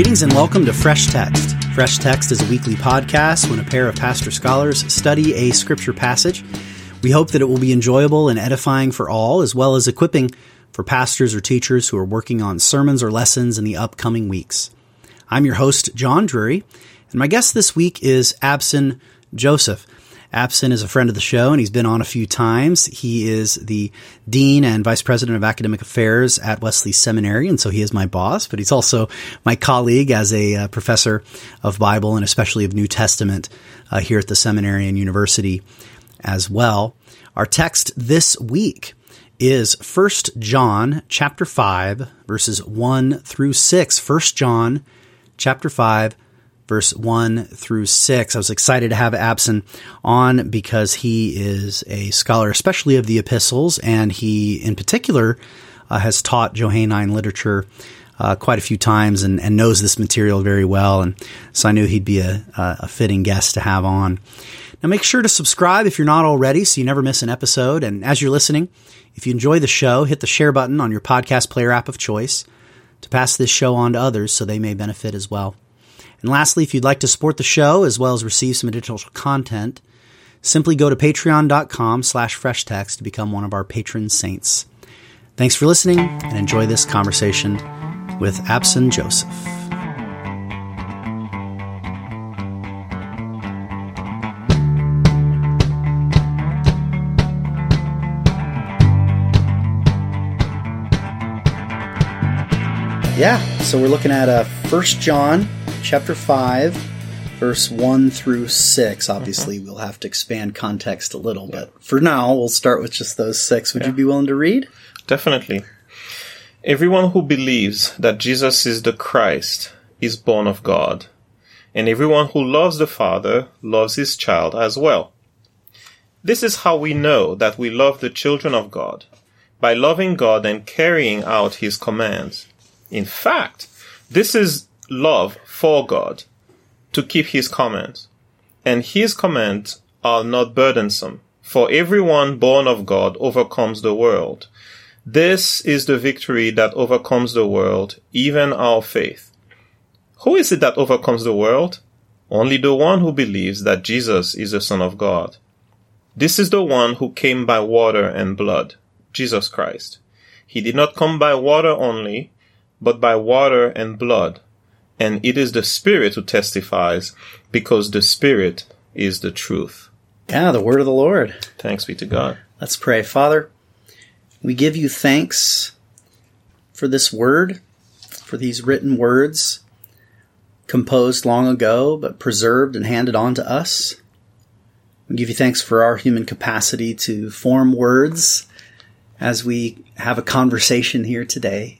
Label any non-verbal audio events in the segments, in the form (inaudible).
Greetings and welcome to Fresh Text. Fresh Text is a weekly podcast when a pair of pastor scholars study a scripture passage. We hope that it will be enjoyable and edifying for all, as well as equipping for pastors or teachers who are working on sermons or lessons in the upcoming weeks. I'm your host, John Drury, and my guest this week is Abson Joseph. Abson is a friend of the show and he's been on a few times. He is the Dean and Vice President of Academic Affairs at Wesley Seminary, and so he is my boss, but he's also my colleague as a uh, professor of Bible and especially of New Testament uh, here at the seminary and university as well. Our text this week is 1 John chapter 5 verses 1 through 6. 1 John chapter 5 verse 1 through 6. I was excited to have Abson on because he is a scholar, especially of the epistles, and he, in particular, uh, has taught Johannine literature uh, quite a few times and, and, knows this material very well. And so I knew he'd be a, a fitting guest to have on. Now, make sure to subscribe if you're not already so you never miss an episode. And as you're listening, if you enjoy the show, hit the share button on your podcast player app of choice to pass this show on to others so they may benefit as well. And lastly, if you'd like to support the show as well as receive some additional content, simply go to patreon.com slash freshtext to become one of our patron saints. Thanks for listening and enjoy this conversation with Abson Joseph. Yeah, so we're looking at uh, First John chapter 5, verse 1 through 6. Obviously, mm-hmm. we'll have to expand context a little, yeah. but for now, we'll start with just those six. Would yeah. you be willing to read? Definitely. Everyone who believes that Jesus is the Christ is born of God, and everyone who loves the Father loves his child as well. This is how we know that we love the children of God, by loving God and carrying out his commands. In fact, this is love for God, to keep his commands. And his commands are not burdensome, for everyone born of God overcomes the world. This is the victory that overcomes the world, even our faith. Who is it that overcomes the world? Only the one who believes that Jesus is the Son of God. This is the one who came by water and blood, Jesus Christ. He did not come by water only, but by water and blood and it is the Spirit who testifies because the Spirit is the truth. Yeah, the word of the Lord. Thanks be to God. Let's pray. Father, we give you thanks for this word, for these written words composed long ago, but preserved and handed on to us. We give you thanks for our human capacity to form words as we have a conversation here today.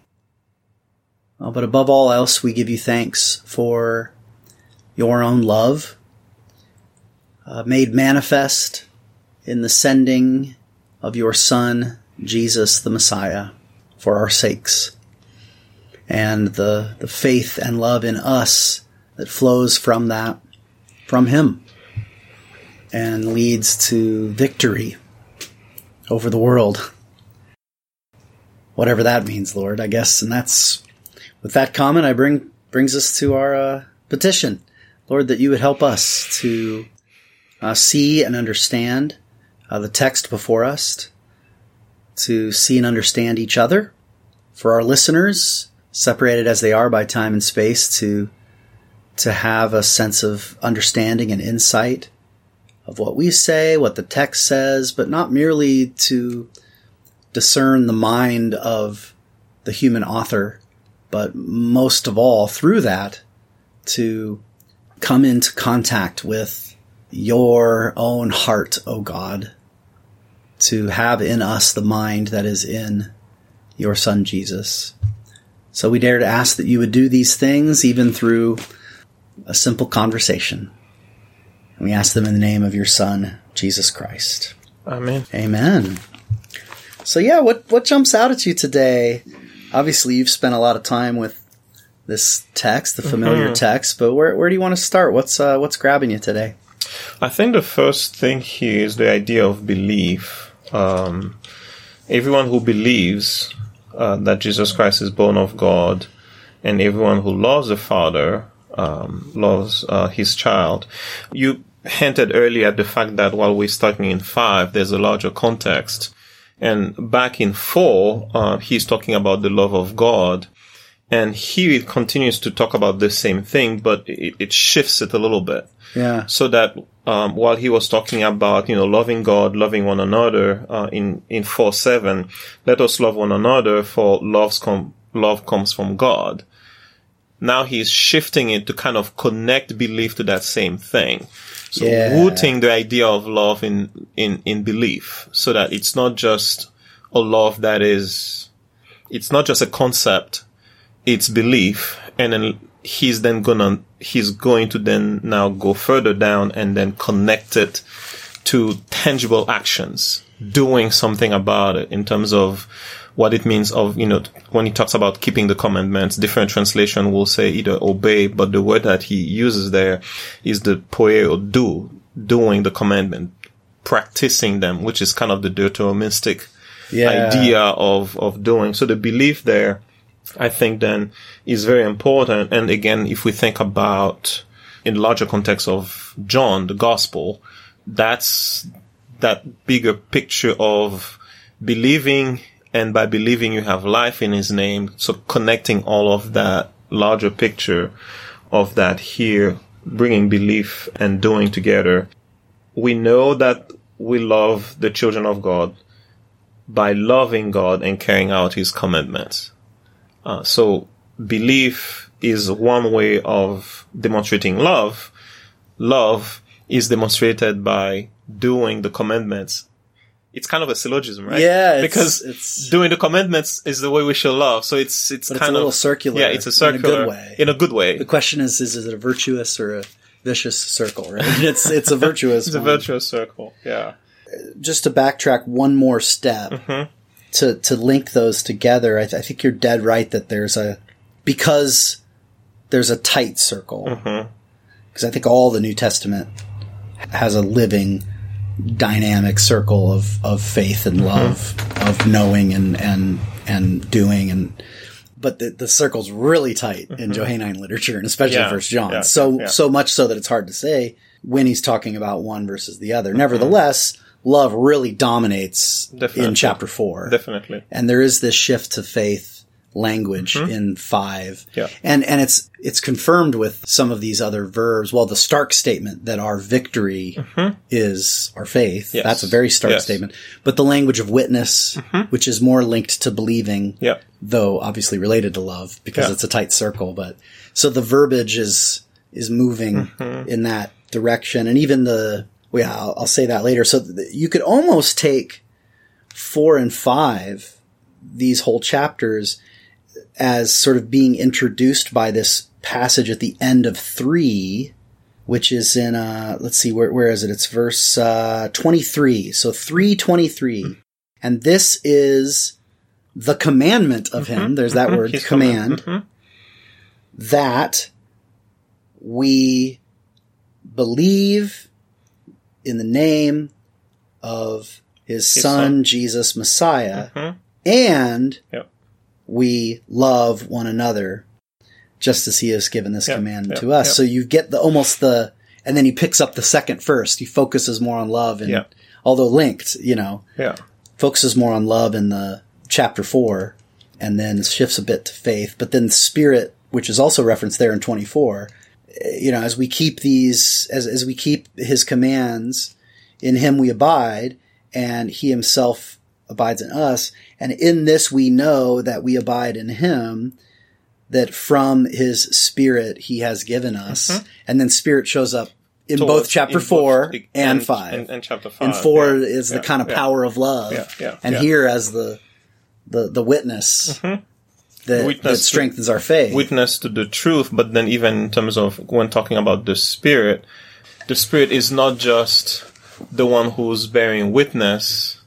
Uh, but above all else, we give you thanks for your own love uh, made manifest in the sending of your Son, Jesus the Messiah, for our sakes, and the, the faith and love in us that flows from that, from Him, and leads to victory over the world. Whatever that means, Lord, I guess, and that's with that comment, I bring brings us to our uh, petition, Lord, that you would help us to uh, see and understand uh, the text before us, to see and understand each other, for our listeners, separated as they are by time and space, to to have a sense of understanding and insight of what we say, what the text says, but not merely to discern the mind of the human author but most of all through that to come into contact with your own heart, O oh God, to have in us the mind that is in your son Jesus. So we dare to ask that you would do these things even through a simple conversation. And we ask them in the name of your son, Jesus Christ. Amen. Amen. So yeah, what, what jumps out at you today? Obviously you've spent a lot of time with this text, the familiar mm-hmm. text, but where where do you want to start? What's uh, what's grabbing you today? I think the first thing here is the idea of belief. Um, everyone who believes uh, that Jesus Christ is born of God and everyone who loves the Father um, loves uh, his child. You hinted earlier at the fact that while we're starting in five, there's a larger context. And back in four, uh, he's talking about the love of God. And here it continues to talk about the same thing, but it, it shifts it a little bit. Yeah. So that um, while he was talking about you know loving God, loving one another uh, in in four seven, let us love one another, for love's com- love comes from God. Now he's shifting it to kind of connect belief to that same thing. So Yeah. rooting the idea of love in in in belief, so that it's not just a love that is, it's not just a concept, it's belief, and then he's then gonna he's going to then now go further down and then connect it to tangible actions, doing something about it in terms of what it means of, you know, when he talks about keeping the commandments, different translation will say either obey, but the word that he uses there is the poe do, doing the commandment, practicing them, which is kind of the Deuteronomistic Yeah. idea of, of doing. So the belief there, I think then is very important. And again, if we think about in larger context of John, the gospel, that's that bigger picture of believing and by believing you have life in his name. So connecting all of that larger picture of that here, bringing belief and doing together. We know that we love the children of God by loving God and carrying out his commandments. Uh, so belief is one way of demonstrating love. Love is demonstrated by doing the commandments. It's kind of a syllogism, right? Yeah, it's- because it's- doing the commandments is the way we shall love. So it's it's But it's a little of circular Yeah, it's a in a good circular way. In a good way. The question is, is it a virtuous or a vicious circle, right? (laughs) It's, it's a virtuous circle. It's a virtuous circle. Yeah. Just to backtrack one more step Mm-hmm. to, to link those together, I, th- I think you're dead right that there's a, because there's a tight circle. Mm-hmm. Because I think all the New Testament has a living, dynamic circle of, of faith and love, of knowing and, and, and doing and, but the, the circle's really tight in Johannine literature and especially Mm-hmm. Yeah, First John. yeah, so, yeah. so much so that it's hard to say when he's talking about one versus the Mm-hmm. other. Nevertheless, love really dominates Definitely. in chapter four. Definitely. And there is this shift to faith language in five. Mm-hmm. Yeah. And, and it's, it's confirmed with some of these other verbs. Well, the stark statement that our victory is our faith. Mm-hmm. Yes. That's a very stark Yes. Mm-hmm. statement. But the language of witness, which is more linked to believing, Yeah. though obviously related to love because Yeah. it's a tight circle. But so the verbiage is, is moving Mm-hmm. in that direction. And even the, well, yeah, I'll, I'll say that later. So th- you could almost take four and five, these whole chapters, as sort of being introduced by this passage at the end of three, which is in, uh, let's see, where, where is it? It's verse, uh, 23. So 323. And this is the commandment of him. There's that word, His command, Mhm. that we believe in the name of his, His son, son. Jesus Messiah, Mhm. and Yep. We love one another just as he has given this Yep, command yep, to us. yep. So you get the almost the, and then he picks up the second first. He focuses more on love and, although linked, you know, Yeah. focuses more on love in the chapter four and then shifts a bit to faith. But then spirit, which is also referenced there in 24, eh, you know, as we keep these, as, as we keep his commands, in him we abide and he himself abides in us. And in this we know that we abide in him, that from his spirit he has given us. Mm-hmm. And then spirit shows up in both chapter in both- four and, five. And, and chapter five. And four yeah, is the kind of yeah. power of love. Yeah, yeah, and yeah. here as the the the witness mm-hmm. that, that Witness to- strengthens our faith. witness to the truth, but then even in terms of when talking about the spirit, the spirit is not just the one who's bearing witness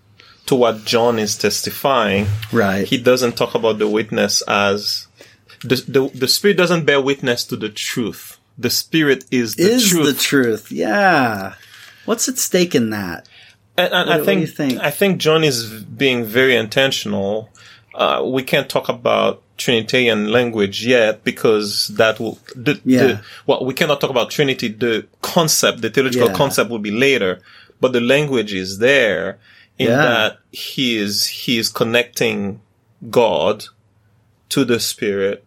to what John is testifying. right. He doesn't talk about the witness as the the, the spirit doesn't bear witness to the truth. The spirit is the is truth. the truth. Yeah. What's at stake in that? And, and What- I think, do you think? I think John is being very intentional. Uh, we can't talk about Trinitarian language yet because that will, the, Yeah. the, well, we cannot talk about Trinity. The concept, the theological Yeah. concept will be later, but the language is there in Yeah. that he is, he is connecting God to the Spirit.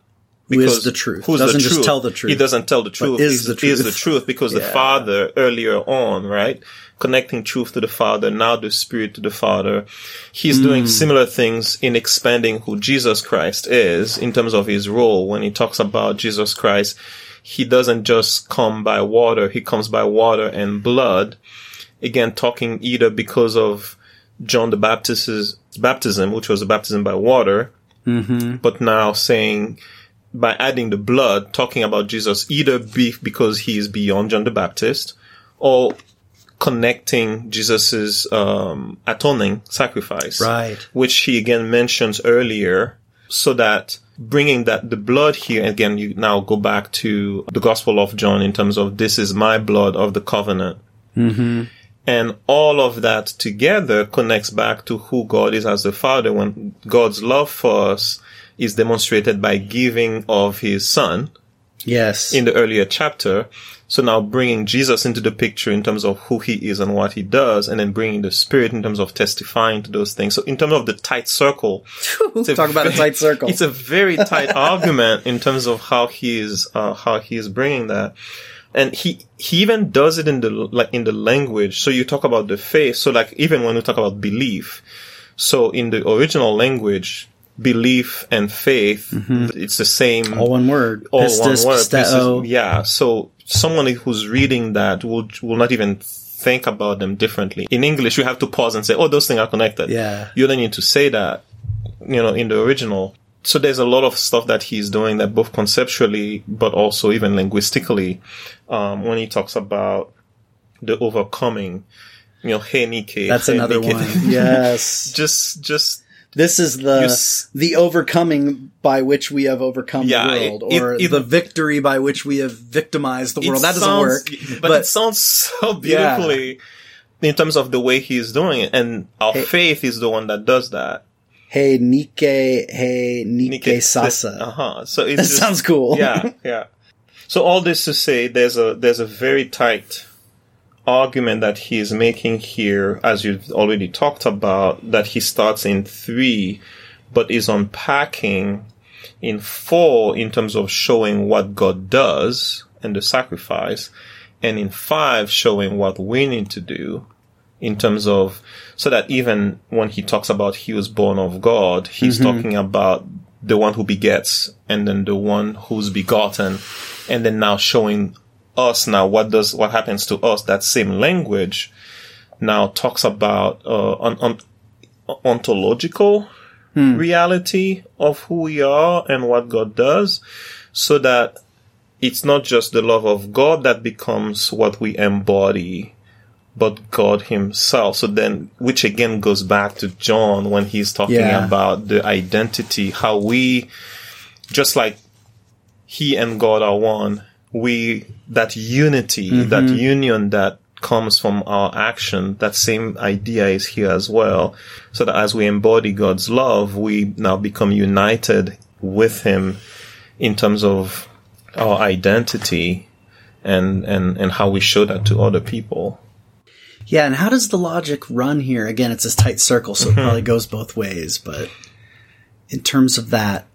Who is the truth. Who's Doesn't the just truth. tell the truth, He doesn't tell the truth. is He's- the Is the truth because the Father earlier on, right? Connecting truth to the Father, now the Spirit to the Father. He's Hmm. doing similar things in expanding who Jesus Christ is in terms of his role. When he talks about Jesus Christ, he doesn't just come by water, he comes by water and blood. Again, talking either because of John the Baptist's baptism, which was a baptism by water, but now saying by adding the blood, talking about Jesus either be because he is beyond John the Baptist or connecting Jesus's um, atoning sacrifice, Right. Which he again mentions earlier, so that bringing that the blood here again, you now go back to the Gospel of John in terms of this is my blood of the covenant. And all of that together connects back to who God is as the Father when God's love for us is demonstrated by giving of his son Yes. in the earlier chapter. So now bringing Jesus into the picture in terms of who he is and what he does, and then bringing the spirit in terms of testifying to those things. So in terms of the tight circle, (laughs) Talk about a tight circle. It's a very tight (laughs) argument in terms of how he is, uh, how he is bringing that. And he, he even does it in the, like, in the language. So you talk about the faith. So like, even when we talk about belief, so in the original language, belief and faith, it's the same Mm-hmm. All one word. all Pistis, one word. Pistis- yeah. So someone who's reading that will will not even think about them differently. In English, you have to pause and say, "Oh, those things are connected." Yeah. You don't need to say that, you know, in the original. So there's a lot of stuff that he's doing that both conceptually, but also even linguistically, um, when he talks about the overcoming, you know, hey Nike. That's hey, another Nike. one. (laughs) Yes. just, just This is the s- the overcoming by which we have overcome Yeah, the world, it- or it- the victory by which we have victimized the world. That doesn't sounds- work. But, it sounds so beautifully in terms of the way he's doing it. And our Hey. faith is the one that does that. Hey Nike, hey Nike Sasa. Uh huh. So it sounds cool. yeah, yeah. So all this to say, there's a there's a very tight argument that he is making here, as you've already talked about, that he starts in three, but is unpacking in four in terms of showing what God does and the sacrifice, and in five showing what we need to do in terms of so that even when he talks about he was born of God, he's talking about the one who begets and then the one who's begotten and then now showing us now what does what happens to us. That same language now talks about uh, on, on ontological reality of who we are and what God does so that it's not just the love of God that becomes what we embody but God Himself. So then, which again goes back to John when he's talking Yeah. about the identity, how we, just like He and God are one, we, that unity, mm-hmm. that union that comes from our action, that same idea is here as well. So that as we embody God's love, we now become united with Him in terms of our identity and, and, and how we show that to other people. Yeah, and how does the logic run here? Again, it's this tight circle, so it Mm-hmm. probably goes both ways, but in terms of that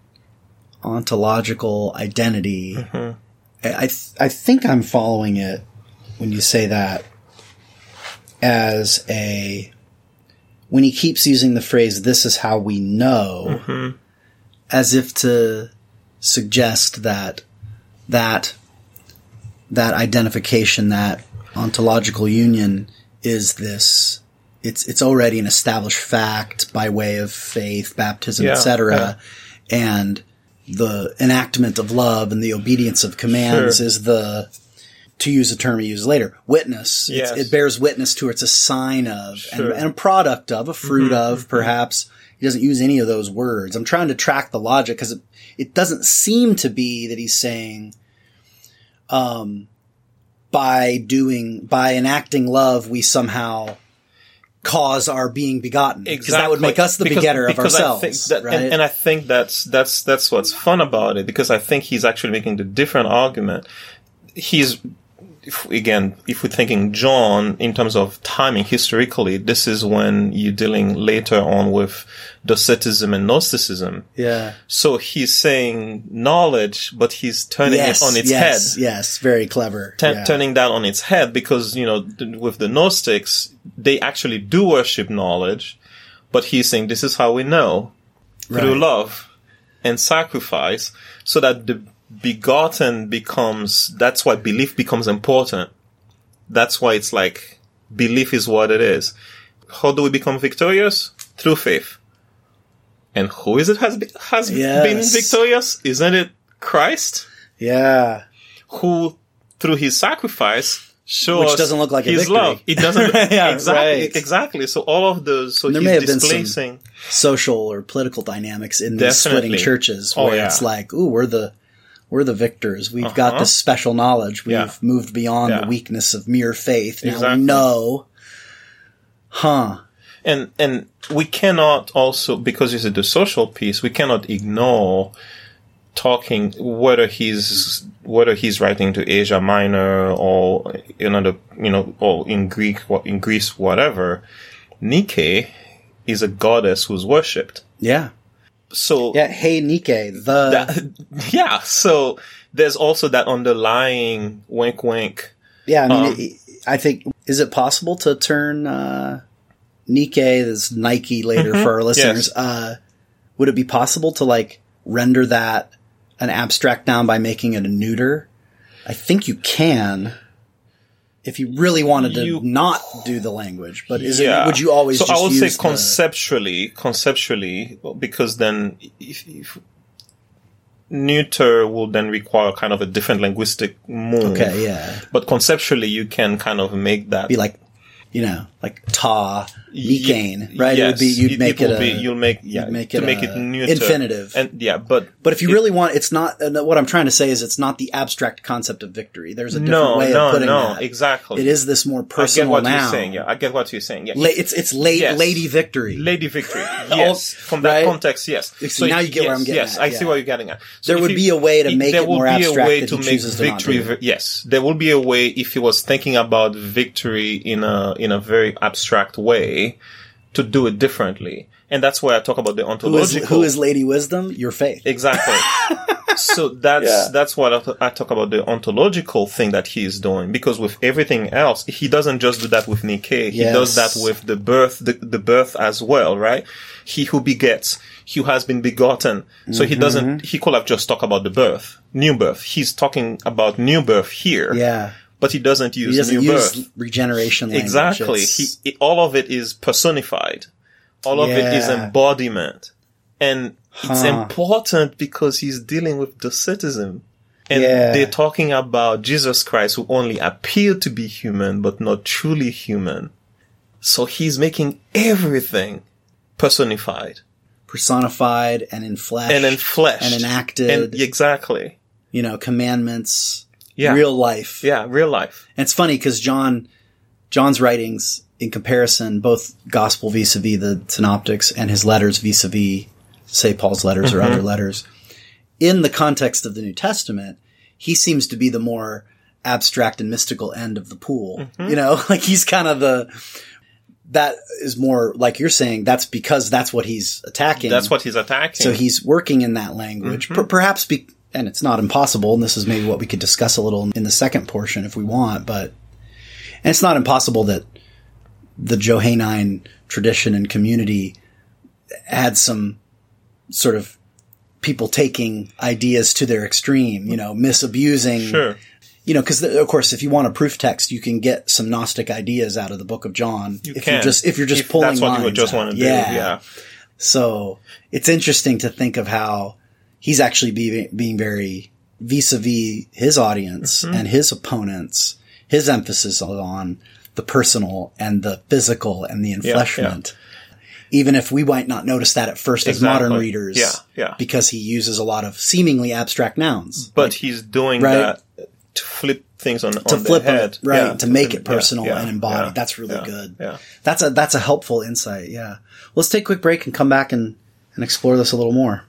ontological identity, Mm-hmm. I I, th- I think I'm following it when you say that as a when he keeps using the phrase "this is how we know," Mm-hmm. as if to suggest that that that identification, that ontological union is this it's it's already an established fact by way of faith, baptism, Yeah, etc. And the enactment of love and the obedience of commands Sure. is the to use a term he used later, witness. Yes. it bears witness to. It's a sign of Sure. Mm-hmm, and, and a product of, a fruit of, perhaps. He doesn't use any of those words. I'm trying to track the logic because it, it doesn't seem to be that he's saying, um, by doing, by enacting love, we somehow cause our being begotten. Because Exactly. that would make us the Because- begetter of ourselves. that- right? and, and I think that's that's that's what's fun about it because I think he's actually making the different argument. He's if, again, if we're thinking John in terms of timing historically, this is when you're dealing later on with Docetism and Gnosticism. yeah. So he's saying knowledge, but he's turning Yes. it on its yes. head. Yes. Very clever. Turn- yeah. turning that on its head because you know th- with the gnostics they actually do worship knowledge but he's saying this is how we know through love and sacrifice so that the begotten becomes that's why belief becomes important that's why it's like belief is what it is how do we become victorious through faith and who is it has be- has been victorious isn't it christ Yeah. who through his sacrifice shows Which doesn't look like a his victory. love. It doesn't (laughs) Yeah, exactly right. exactly. So all of those so There he's may have been some- Social or political dynamics in these splitting churches Oh, where yeah. it's like, ooh, we're the we're the victors. We've got Uh-huh. this special knowledge. We've Yeah. moved beyond Yeah. the weakness of mere faith. Now Exactly. we know. Huh. and and we cannot also because it's the social piece we cannot ignore talking whether he's whether he's writing to Asia Minor or another you know or in Greek or in Greece whatever Nike is a goddess who's worshipped Yeah. So Yeah. Hey, Nike, the (laughs) that, yeah so there's also that underlying wink wink Yeah, I mean, Um, it, I think is it possible to turn uh, Nike, this Nike later for our listeners? Mm-hmm. Yes. Uh, would it be possible to like render that an abstract noun by making it a neuter? I think you can. If you really wanted to You- not do the language, but is yeah. it? Would you always? So I would say the- conceptually, conceptually, because then if, if neuter will then require kind of a different linguistic move. Okay, yeah, But conceptually, you can kind of make that be like, you know, like ta Nikane, right? Yes, it would be you'd make it, a, be, you'll make yeah make to it make it neuter infinitive. and yeah, but But if you really want, it's not. What I'm trying to say is, it's not the abstract concept of victory. There's a different no, way no, of putting it. no, that. exactly. It is this more I get personal what noun. you're saying. Yeah, I get what you're saying. Yeah, La- it's it's la- Yes. lady victory. Lady Victory. (laughs) Yes. From that right? context, yes. So now you get yes, where I'm getting Yes, at, I see yeah. what you're getting at. So There would you- be a way to make there it would more be a abstract way to make chooses to not victory. Yes, there will be a way if he was thinking about victory in a in a very abstract way to do it differently, and that's why I talk about the ontological. who is Lady Wisdom? Your faith. Exactly. (laughs) so that's Yeah. that's what I, t- I talk about the ontological thing that he is doing because with everything else he doesn't just do that with Nike he Yes. does that with the birth the, the birth as well right he who begets he who has been begotten so he Mm-hmm. doesn't he could have just talked about the birth new birth he's talking about new birth here Yeah, but he doesn't use he doesn't new use birth regeneration. Language. exactly he it, all of it is personified all of it is embodiment and it's Huh. important because he's dealing with Docetism. And Yeah. they're talking about Jesus Christ who only appeared to be human but not truly human. So he's making everything personified personified and in flesh and in flesh. and enacted. And exactly. you know, commandments, Yeah. real life. Yeah, real life. And it's funny because John, John's writings in comparison, both gospel vis-a-vis the synoptics and his letters vis-a-vis, say Paul's letters or other letters, in the context of the New Testament, he seems to be the more abstract and mystical end of the pool. You know, (laughs) like he's kind of the, that is more like you're saying, that's because that's what he's attacking. That's what he's attacking. So he's working in that language, Mm-hmm. per- perhaps be, and it's not impossible. And this is maybe what we could discuss a little in the second portion if we want, but, and it's not impossible that the Johannine tradition and community had some sort of people taking ideas to their extreme, you know, misabusing, sure. you know, because of course, if you want a proof text, you can get some Gnostic ideas out of the Book of John. You if can. you're just if you're just If pulling that's what you would just out. want to do. yeah. Yeah. So it's interesting to think of how he's actually be, being very vis-a-vis his audience Mm-hmm. and his opponents. His emphasis on the personal and the physical and the enfleshment. Even if we might not notice that at first as modern readers. Yeah, yeah. Because he uses a lot of seemingly abstract nouns. But he's doing Right. that t- flip things on, to on flip their it, right? Yeah, to make it personal yeah, and embodied. yeah, that's really yeah, good. Yeah. That's a that's a helpful insight. Yeah. Let's take a quick break and come back and, and explore this a little more.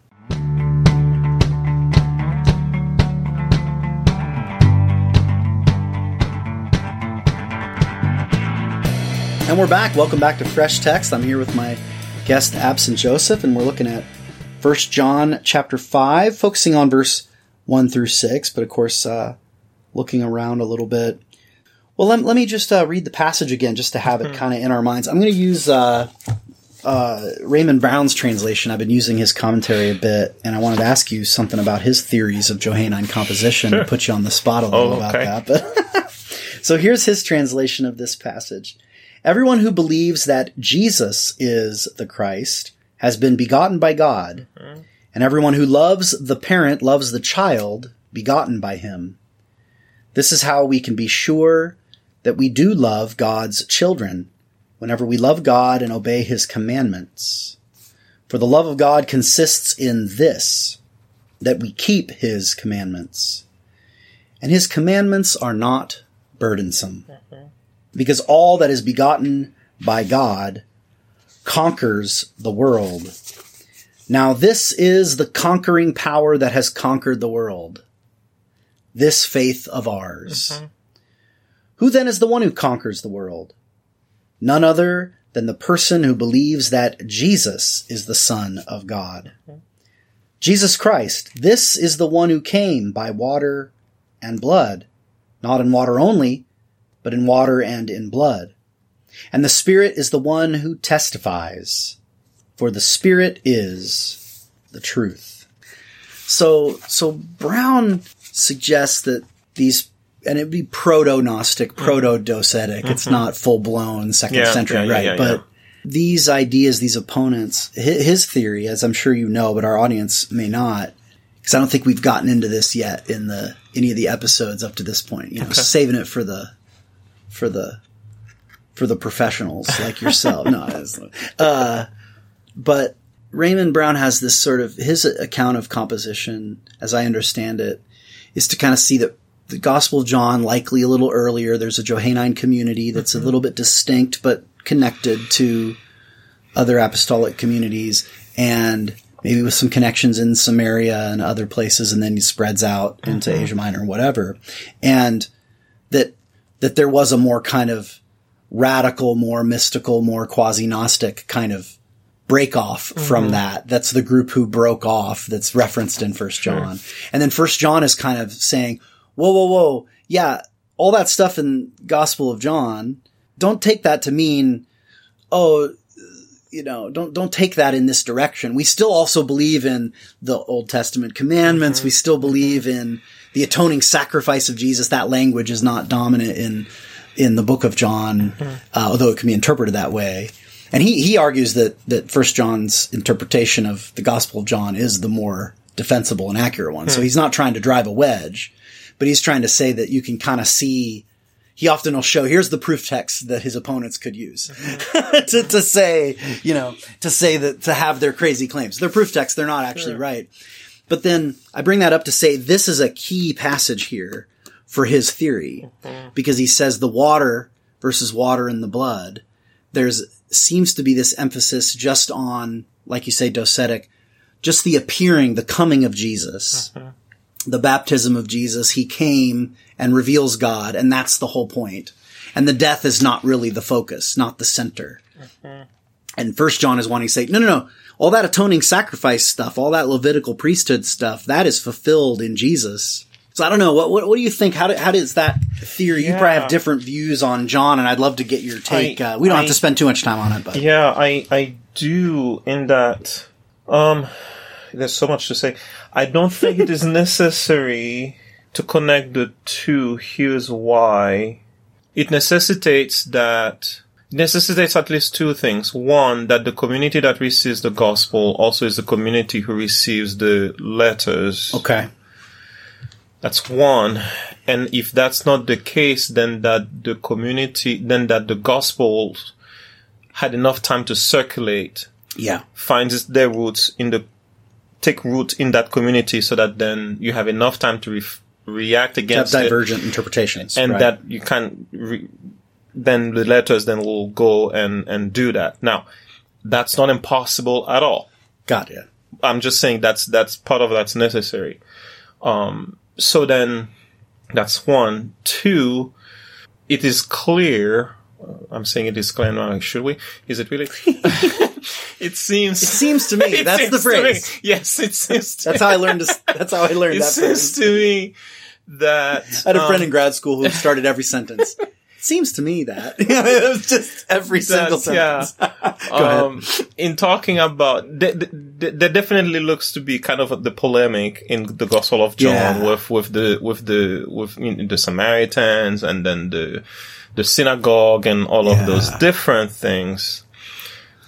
And we're back. Welcome back to Fresh Text. I'm here with my guest Abson Joseph, and we're looking at 1 John chapter 5, focusing on verse 1 through 6, but of course, uh, looking around a little bit. Well, let, let me just uh, read the passage again, just to have it kind of in our minds. I'm going to use uh, uh, Raymond Brown's translation. I've been using his commentary a bit, and I wanted to ask you something about his theories of Johannine composition to put you on the spot a little Oh, about that. But (laughs) so here's his translation of this passage. Everyone who believes that Jesus is the Christ has been begotten by God, and everyone who loves the parent loves the child begotten by him. This is how we can be sure that we do love God's children whenever we love God and obey his commandments. For the love of God consists in this, that we keep his commandments. And his commandments are not burdensome. Mm-hmm. Because all that is begotten by God conquers the world. Now this is the conquering power that has conquered the world. This faith of ours. Mm-hmm. Who then is the one who conquers the world? None other than the person who believes that Jesus is the Son of God. Mm-hmm. Jesus Christ, this is the one who came by water and blood, not in water only, but in water and in blood. And the Spirit is the one who testifies, for the Spirit is the truth. So, so Brown suggests that these, and it'd be proto-Gnostic, proto-docetic. It's not full-blown second Mm-hmm. Yeah, century, yeah, right? yeah, but these ideas, these opponents, his theory, as I'm sure you know, but our audience may not, because I don't think we've gotten into this yet in the any of the episodes up to this point. You know, saving it for the for the for the professionals like yourself. (laughs) no, uh, but Raymond Brown has this sort of his account of composition, as I understand it, is to kind of see that the Gospel of John, likely a little earlier, there's a Johannine community that's a little bit distinct but connected to other apostolic communities and maybe with some connections in Samaria and other places and then he spreads out into Asia Minor or whatever. And that that there was a more kind of radical, more mystical, more quasi-Gnostic kind of break off from mm-hmm. that. That's the group who broke off that's referenced in First John. And then First John is kind of saying, whoa, whoa, whoa. Yeah. All that stuff in Gospel of John, don't take that to mean, oh, you know, don't don't take that in this direction. We still also believe in the Old Testament commandments. Mm-hmm. We still believe in the atoning sacrifice of Jesus. That language is not dominant in in the book of John, mm-hmm. uh, although it can be interpreted that way. And he he argues that that First John's interpretation of the Gospel of John is the more defensible and accurate one. So hmm. he's not trying to drive a wedge, but he's trying to say that you can kind of see he often will show here's the proof text that his opponents could use mm-hmm. (laughs) to, to say, you know, to say that to have their crazy claims. They're proof text, they're not actually right. But then I bring that up to say this is a key passage here for his theory mm-hmm. because he says the water versus water in the blood. There's seems to be this emphasis just on, like you say, docetic, just the appearing, the coming of Jesus mm-hmm. the baptism of Jesus, he came and reveals God, and that's the whole point. And the death is not really the focus, not the center. Mm-hmm. And First John is wanting to say, no, no, no. All that atoning sacrifice stuff, all that Levitical priesthood stuff, that is fulfilled in Jesus. So I don't know. What what, what do you think? How, do, how does that theory? You probably have different views on John, and I'd love to get your take. I- uh, we don't have to spend too much time on it, but Yeah, I I do in that um there's so much to say. I don't think it is (laughs) necessary to connect the two. Here's why. It necessitates that necessitates at least two things. One, that the community that receives the gospel also is the community who receives the letters. okay, That's one. And if that's not the case, then that the community, then that the gospel had enough time to circulate, yeah, finds its- their roots in the, take root in that community so that then you have enough time to react against it, divergent interpretations. and right. that you can re- then the letters then will go and and do that. Now, that's not impossible at all. got it. I'm just saying that's that's part of that's necessary. Um, so then that's one. Two, it is clear. uh, I'm saying it is clear. Now, should we? Is it really? (laughs) it seems. It seems to me (laughs) that's the phrase. Yes, it seems. To That's how I learned. To, that's how I learned it that seems phrase. to me that (laughs) I had a um, friend in grad school who started every sentence. Seems to me that (laughs) it was just every single sentence. (laughs) yeah. um, in talking about, there, definitely looks to be kind of the polemic in the Gospel of John Yeah. with with the with the with you know, the Samaritans and then the the synagogue and all of those different things,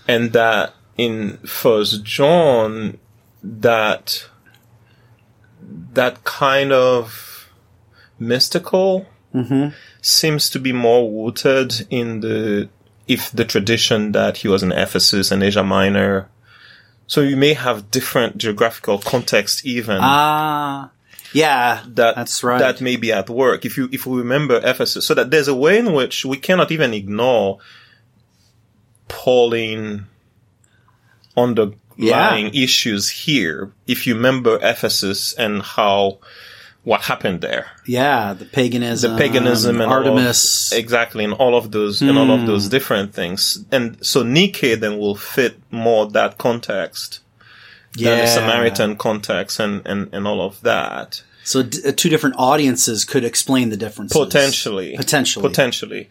and that in First John that that kind of mystical seems to be more rooted in the if the tradition that he was in Ephesus and Asia Minor. So you may have different geographical context even Ah, yeah, that that's right. that may be at work. If you if we remember Ephesus, so that there's a way in which we cannot even ignore Pauline underlying issues here. If you remember Ephesus and how what happened there. yeah, the paganism, the paganism and Artemis. of, exactly and all of those and all of Hmm. those different things and so Nike then will fit more that context than the Samaritan context and, and, and all of that So d- uh, two different audiences could explain the differences potentially Potentially. potentially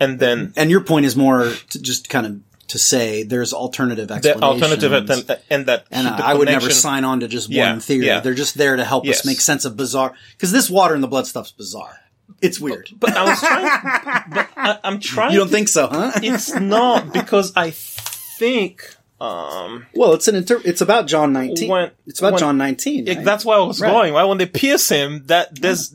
and then And your point is more to just kind of to say there's alternative the explanations. alternative and, and that And the I would never sign on to just Yeah, one theory. yeah. They're just there to help Yes. us make sense of bizarre. Because this water in the blood stuff's bizarre. It's weird. but I was trying but I, I'm trying (laughs) you don't to- think so, huh? it's not because I think um well, it's an inter- It's about John 19. When- it's about when- John 19. Yeah, right? that's why I was Right. going. Right when they pierce him, that there's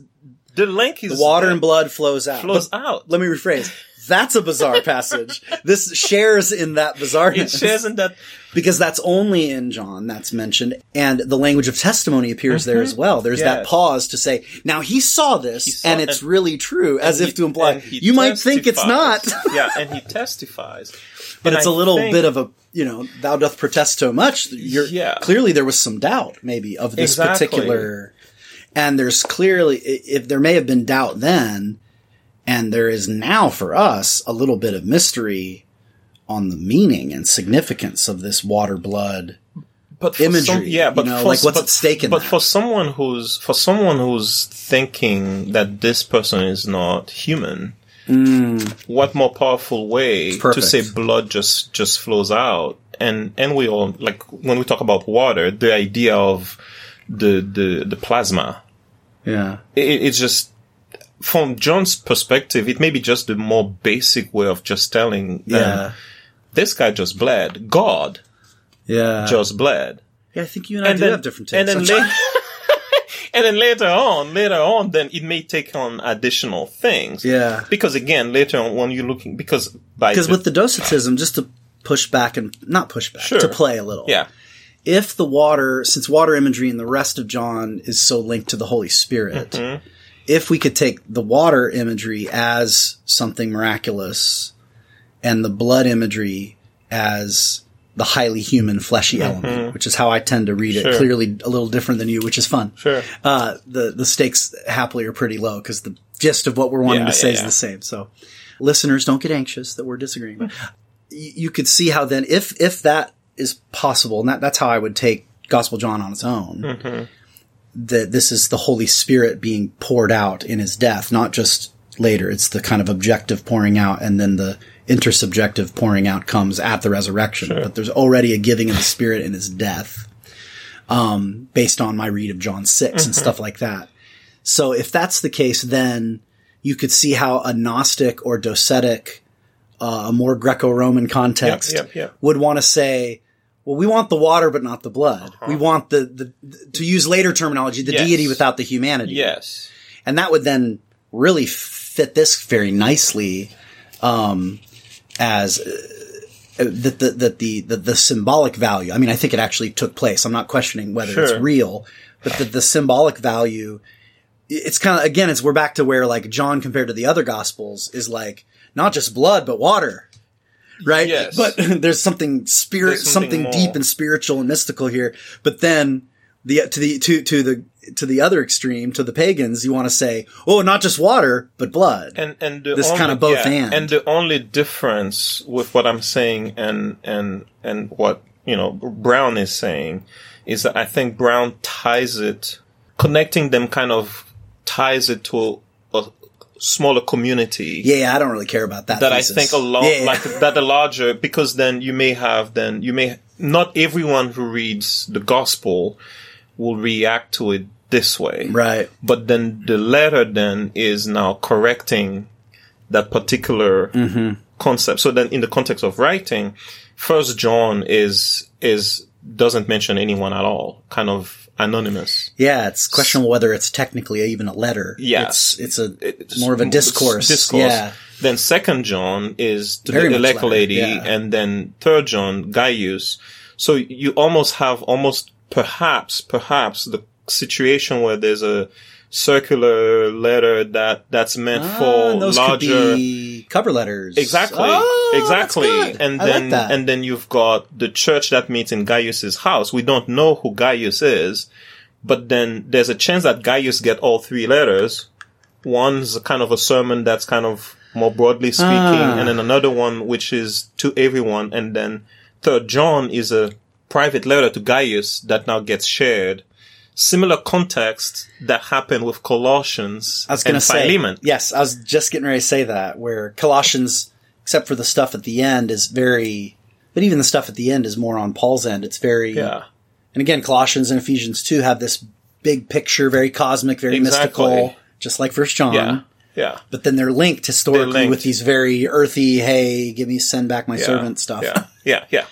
the link is the water and blood flows out. flows But out. Let me rephrase. That's a bizarre (laughs) passage. This shares in that It shares in that. because that's only in John that's mentioned, and the language of testimony appears there as mm-hmm. well. There's that pause to say, "Now he saw this, saw- and it's and- really true," as if He- to imply he you might think it's not, (laughs) yeah, and he testifies. (laughs) but And it's I a little think- bit of a you know, thou doth protest so much. You're, Yeah. clearly there was some doubt, maybe, of this Exactly. particular, and there's clearly if there may have been doubt then, and there is now for us a little bit of mystery on the meaning and significance of this water blood but for imagery, some- yeah, you but know, for, like what's but, at stake in But that? for someone who's for someone who's thinking that this person is not human, mm. what more powerful way to say blood just just flows out? And and we all like when we talk about water, the idea of the the the plasma Yeah. it, it's just from John's perspective, it may be just the more basic way of just telling them Yeah. this guy just bled. God Yeah. just bled. yeah, I think you and I And then, have different takes. and then later, (laughs) and then later on, later on, then it may take on additional things. Yeah. Because again, later on, when you're looking, because by Because the- with the docetism, just to push back and not push back, Sure. to play a little. yeah, If the water, since water imagery in the rest of John is so linked to the Holy Spirit, Mm-hmm. If we could take the water imagery as something miraculous and the blood imagery as the highly human fleshy element, which is how I tend to read it, Mm-hmm. Sure. clearly a little different than you, which is fun. Sure. Uh, the, the stakes happily are pretty low because the gist of what we're wanting Yeah, to say yeah, is yeah. the same. So listeners don't get anxious that we're disagreeing. But y- you could see how then if, if that is possible, and that, that's how I would take Gospel John on its own, Mm-hmm. That this is the Holy Spirit being poured out in his death, not just later. It's the kind of objective pouring out and then the intersubjective pouring out comes at the resurrection. But there's already a giving of the Spirit in his death, um, based on my read of John 6 and stuff like that. So if that's the case, then you could see how a Gnostic or Docetic, uh, a more Greco-Roman context Yep, yep, yep. would want to say, well, we want the water, but not the blood. We want the, the, to use later terminology, the Uh-huh. Yes. deity without the humanity. yes, And that would then really fit this very nicely, um, as, uh, that the, that the, the, the symbolic value. I mean, I think it actually took place. I'm not questioning whether it's real, but the, the symbolic value it's kind of again, it's we're back to where like John compared to the other gospels is like not just blood but water, right? Yes. But (laughs) there's something spirit, There's something something, deep and spiritual and mystical here. But then the to the to to the to the other extreme to the pagans, you want to say, oh, not just water but blood. and and the This only, kinda both yeah, and. and the only difference with what I'm saying and and and what you know Brown is saying is that I think Brown ties it, connecting them kind of ties it to a smaller community. yeah, I don't really care about that. that I think a lot Yeah. like that the larger because then you may have then you may not everyone who reads the gospel will react to it this way right. but then the letter then is now correcting that particular mm-hmm. concept. So then in the context of writing, first John is, is, doesn't mention anyone at all, kind of anonymous. Yeah, it's questionable whether it's technically even a letter. Yes, it's it's a It's more of a discourse. Discourse. Yeah, Then second John is to Very the elect lady, yeah. and then third John, Gaius. So you almost have almost perhaps, perhaps the situation where there's a circular letter that that's meant Ah, for larger cover letters. Exactly. Oh, exactly. And I like then that. and then you've got the church that meets in Gaius's house. We don't know who Gaius is, but then there's a chance that Gaius get all three letters. One's a kind of a sermon that's kind of more broadly speaking, Ah. and then another one which is to everyone, and then third John is a private letter to Gaius that now gets shared. Similar context that happened with Colossians I was going and say, Philemon. yes, I was just getting ready to say that, where Colossians, except for the stuff at the end, is very, but even the stuff at the end is more on Paul's end. It's very, Yeah. and again, Colossians and Ephesians 2 have this big picture, very cosmic, very Exactly. mystical, just like First John. Yeah. Yeah. But then they're linked historically They're linked. with these very earthy, hey, give me, send back my yeah, servant stuff. Yeah, yeah, yeah.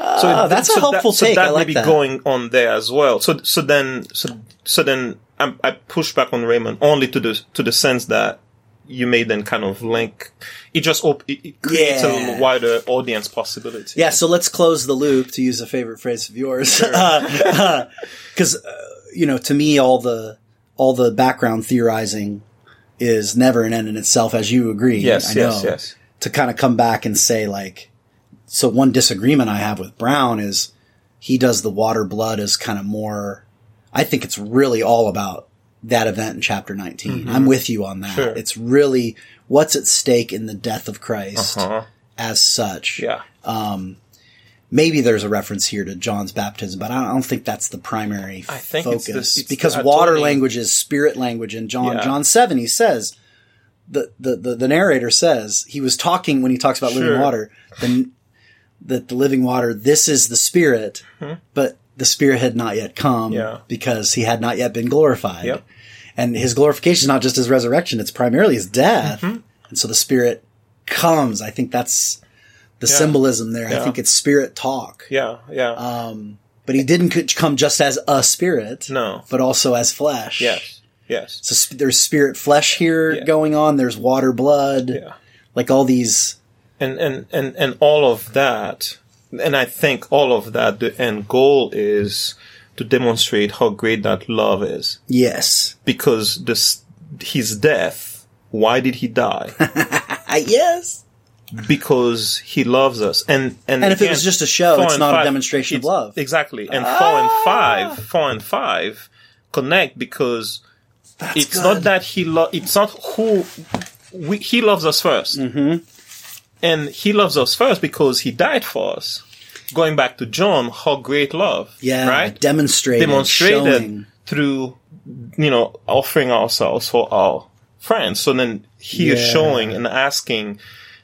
Ah, that's a helpful so take. that I like may be that. going on there as well. So, so then, so, so then, I, I push back on Raymond only to the to the sense that you may then kind of link. It just op- it, it creates Yeah. a wider audience possibility. Yeah, so let's close the loop to use a favorite phrase of yours. Because, (laughs) uh, you know, to me, all the, all the background theorizing is never an end in itself, as you agree. Yes. I Yes. know. Yes. To kind of come back and say like, so one disagreement I have with Brown is he does the water blood as kind of more, I think it's really all about that event in chapter 19. I'm with you on that. Mm-hmm. Sure. It's really what's at stake in the death of Christ Uh-huh. as such Yeah. maybe there's a reference here to John's baptism, but I don't think that's the primary I think it's focus the- it's because water language is spirit language. And John Yeah. John seven, he says the, the the the narrator says he was talking when he talks about living water. The that the living water, this is the spirit, but the spirit had not yet come Hmm. Yeah. because he had not yet been glorified. Yep. And his glorification is not just his resurrection; it's primarily his death. Mm-hmm. And so the spirit comes. I think that's the Yeah. symbolism there. I think it's spirit talk. Yeah. Yeah. Um, but he didn't come just as a spirit, no. but also as flesh. Yes. Yes. So sp- there's spirit flesh here Yeah. going on. There's water blood. Yeah. Like all these. And and and and all of that and i think all of that the end goal is to demonstrate how great that love is Yes. because this his death why did he die (laughs) yes. because he loves us and and, And if it was just a show, it's not a demonstration of love. Ah. exactly and four and five four and five connect because it's good. not that he lo- it's not who we, he loves us 1st mm-hmm. And he loves us first because he died for us going back to john how great love Yeah. right Demonstrated. demonstrated showing. through you know offering ourselves for our friends so then he is showing and asking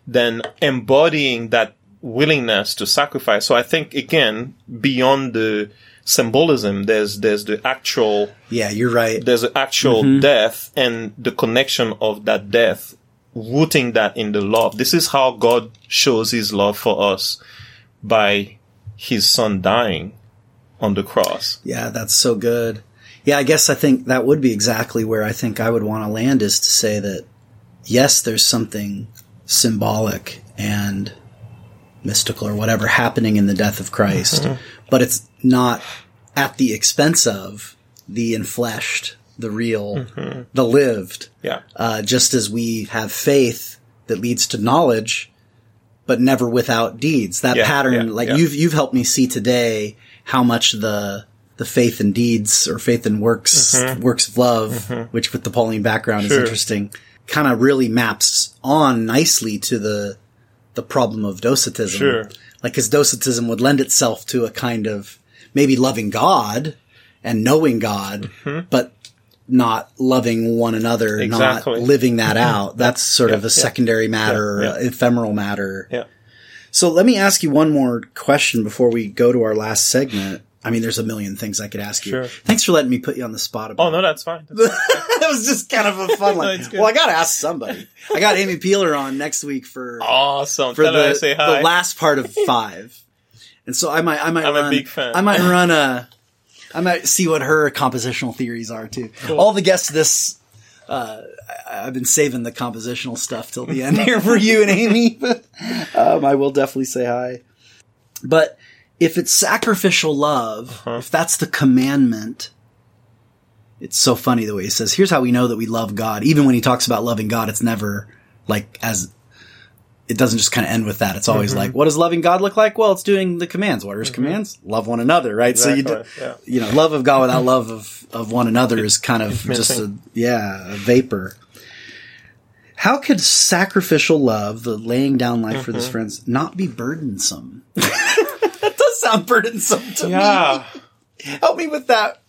then embodying that willingness to sacrifice so i think again beyond the symbolism there's there's the actual Yeah, you're right. there's an actual Mm-hmm. death and the connection of that death, rooting that in the love. This is how God shows his love for us by his son dying on the cross. Yeah, that's so good. Yeah, I guess I think that would be exactly where I think I would want to land is to say that yes, there's something symbolic and mystical or whatever happening in the death of Christ, mm-hmm. but it's not at the expense of the enfleshed the real, the lived. Yeah. Uh, just as we have faith that leads to knowledge, but never without deeds. That Yeah, pattern, yeah, like yeah. you've, you've helped me see today how much the, the faith and deeds or faith and works, works of love, which with the Pauline background is Mm-hmm. Interesting, kind of really maps on nicely to the, the problem of docetism. Sure. Like, cause docetism would lend itself to a kind of maybe loving God and knowing God, but not loving one another, Mm-hmm. Exactly. not living that out. That's sort of a yeah. secondary matter, Yeah, ephemeral matter. Yeah. So let me ask you one more question before we go to our last segment. I mean, there's a million things I could ask you. Sure. Thanks for letting me put you on the spot. About Oh no, that's fine. (laughs) that was just kind of a fun (laughs) one. good. well, I got to ask somebody. I got Amy Peeler on next week for awesome. for Tell her I the, the last part of five. And so I might, I might I'm a run, big fan. I might run a, I might see what her compositional theories are too. All the guests this, uh, I've been saving the compositional stuff till the end here for you and Amy, but, (laughs) um, I will definitely say hi. But if it's sacrificial love, Uh-huh. if that's the commandment, it's so funny the way he says, here's how we know that we love God. Even when he talks about loving God, it's never like as it doesn't just kind of end with that. It's always Mm-hmm. like, what does loving God look like? Well, it's doing the commands. What are his commands? Love one another, right? So you, do, yeah. you know, love of God without love of, of one another is kind of just a, yeah, a vapor. How could sacrificial love, the laying down life for Mm-hmm. this friends, not be burdensome? (laughs) that does sound burdensome to me. Yeah. Help me with that,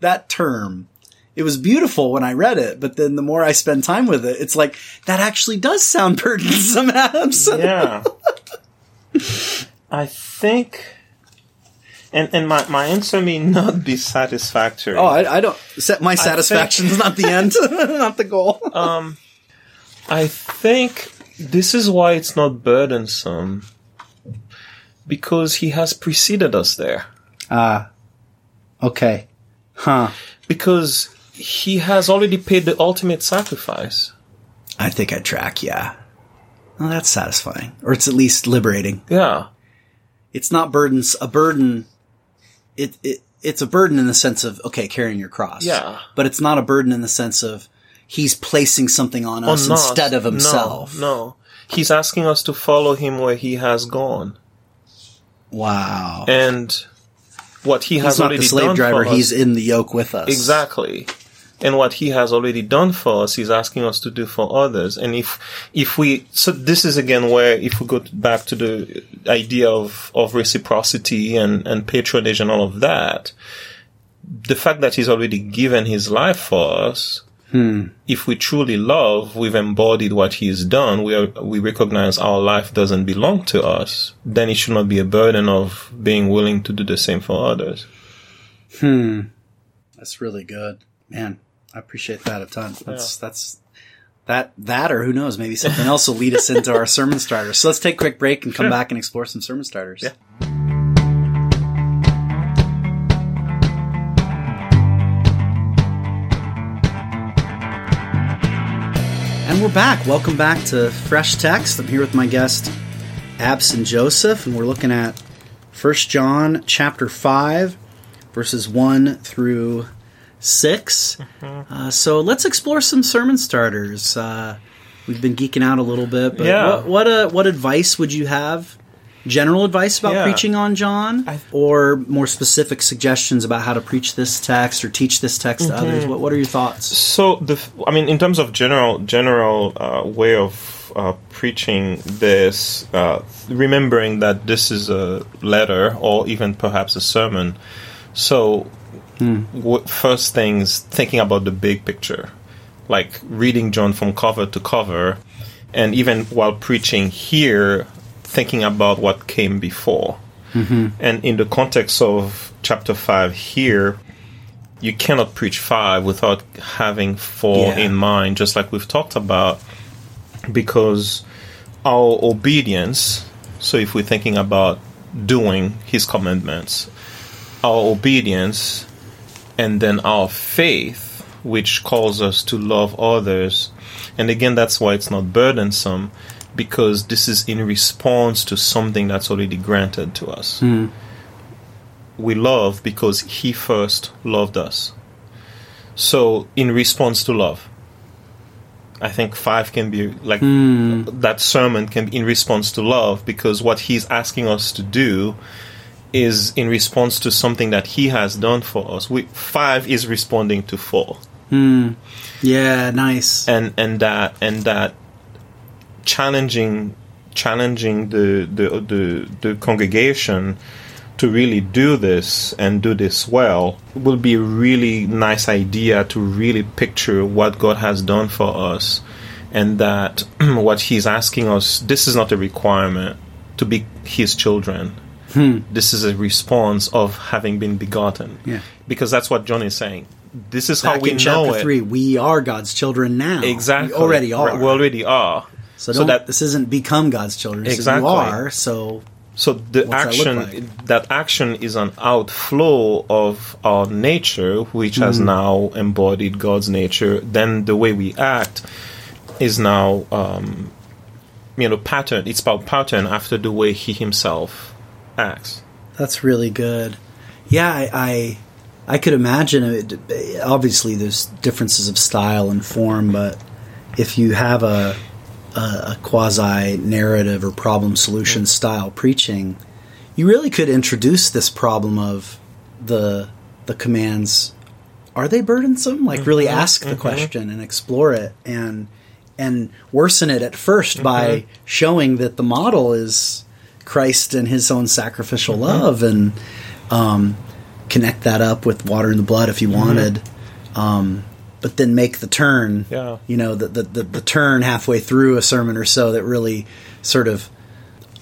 that term. It was beautiful when I read it, but then the more I spend time with it, it's like, that actually does sound (laughs) burdensome, Adams. (laughs) Yeah. I think and and my, my answer may not be satisfactory. Oh, I, I don't. Set my satisfaction is not the end, (laughs) not the goal. um, I think this is why it's not burdensome. Because he has preceded us there. Ah. Okay, huh? Because he has already paid the ultimate sacrifice. I think I track. Yeah, well, that's satisfying, or it's at least liberating. Yeah. It's not burdens. A burden. It it it's a burden in the sense of okay, carrying your cross. Yeah. but it's not a burden in the sense of he's placing something on oh, us On instead of himself. No, no. He's asking us to follow him where he has gone. Wow. And what he has he's not already the slave done driver. for us. He's in the yoke with us. Exactly. And what he has already done for us, he's asking us to do for others. And if, if we, so this is again where, if we go back to the idea of, of reciprocity and, and patronage and all of that, the fact that he's already given his life for us, if we truly love, we've embodied what he's done, we are, we recognize our life doesn't belong to us, then it should not be a burden of being willing to do the same for others. Hmm. That's really good, man. I appreciate that a ton. That's that's that that or who knows, maybe something else will lead us into our sermon starters. So let's take a quick break and come Sure. back and explore some sermon starters. Yeah. And we're back. Welcome back to Fresh Text. I'm here with my guest, Abson Joseph, and we're looking at 1 John chapter 5, verses 1 through 6. Mm-hmm. Uh, so let's explore some sermon starters. Uh, we've been geeking out a little bit, but Yeah. what, what, uh, what advice would you have? General advice about Yeah. preaching on John, I- or more specific suggestions about how to preach this text or teach this text to Mm-hmm. others? What, what are your thoughts? So the, I mean, in terms of general general uh, way of uh, preaching this, uh, remembering that this is a letter or even perhaps a sermon. So, Mm. w- first things thinking about the big picture, like reading John from cover to cover, and even while preaching here, thinking about what came before. Mm-hmm. And in the context of chapter five here, you cannot preach five without having four Yeah. in mind, just like we've talked about, because our obedience. So, if we're thinking about doing His commandments, our obedience, and then our faith, which calls us to love others, and again, that's why it's not burdensome, because this is in response to something that's already granted to us. Hmm. We love because he first loved us. So, in response to love, I think five can be like hmm. that sermon can be in response to love because what he's asking us to do is in response to something that he has done for us. We, five is responding to four, hmm. Yeah, nice. and and that and that challenging challenging the the the, the congregation to really do this and do this well will be a really nice idea to really picture what God has done for us and that (clears throat) what he's asking us this is not a requirement to be his children this is a response of having been begotten Yeah. because that's what John is saying this is how we in know chapter it three, we are God's children now. exactly We already are. Right, we already are so, so that this isn't become God's children. It's Exactly. You are. So So the What's that action that, action is an outflow of our nature, which has Mm-hmm. now embodied God's nature. Then the way we act is now, um, you know, pattern. It's about pattern after the way He Himself acts. That's really good. Yeah, I, I, I could imagine it. Obviously, there's differences of style and form, but if you have a, a, a quasi narrative or problem solution style preaching, you really could introduce this problem of the the commands. Are they burdensome? Like, mm-hmm. really ask the mm-hmm. question and explore it, and and worsen it at 1st mm-hmm. by showing that the model is Christ and His own sacrificial love, and um, connect that up with water and the blood if you wanted. Um, but then make the turn, Yeah. you know, the, the, the, the turn halfway through a sermon or so that really sort of